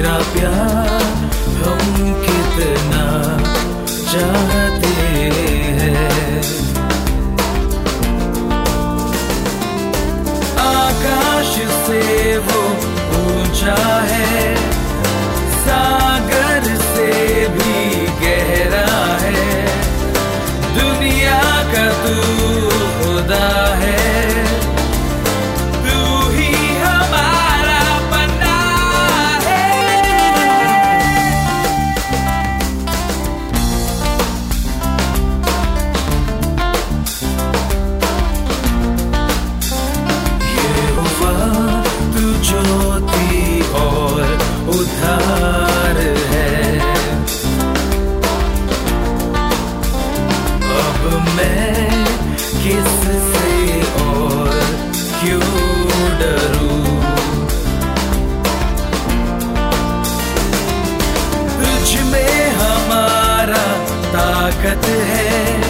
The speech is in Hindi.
तेरा प्यार हम कितना चाहते हैं। आकाश से वो ऊँचा है। उधार है। अब मैं किससे और क्यों डरू? तुझ में हमारा ताकत है।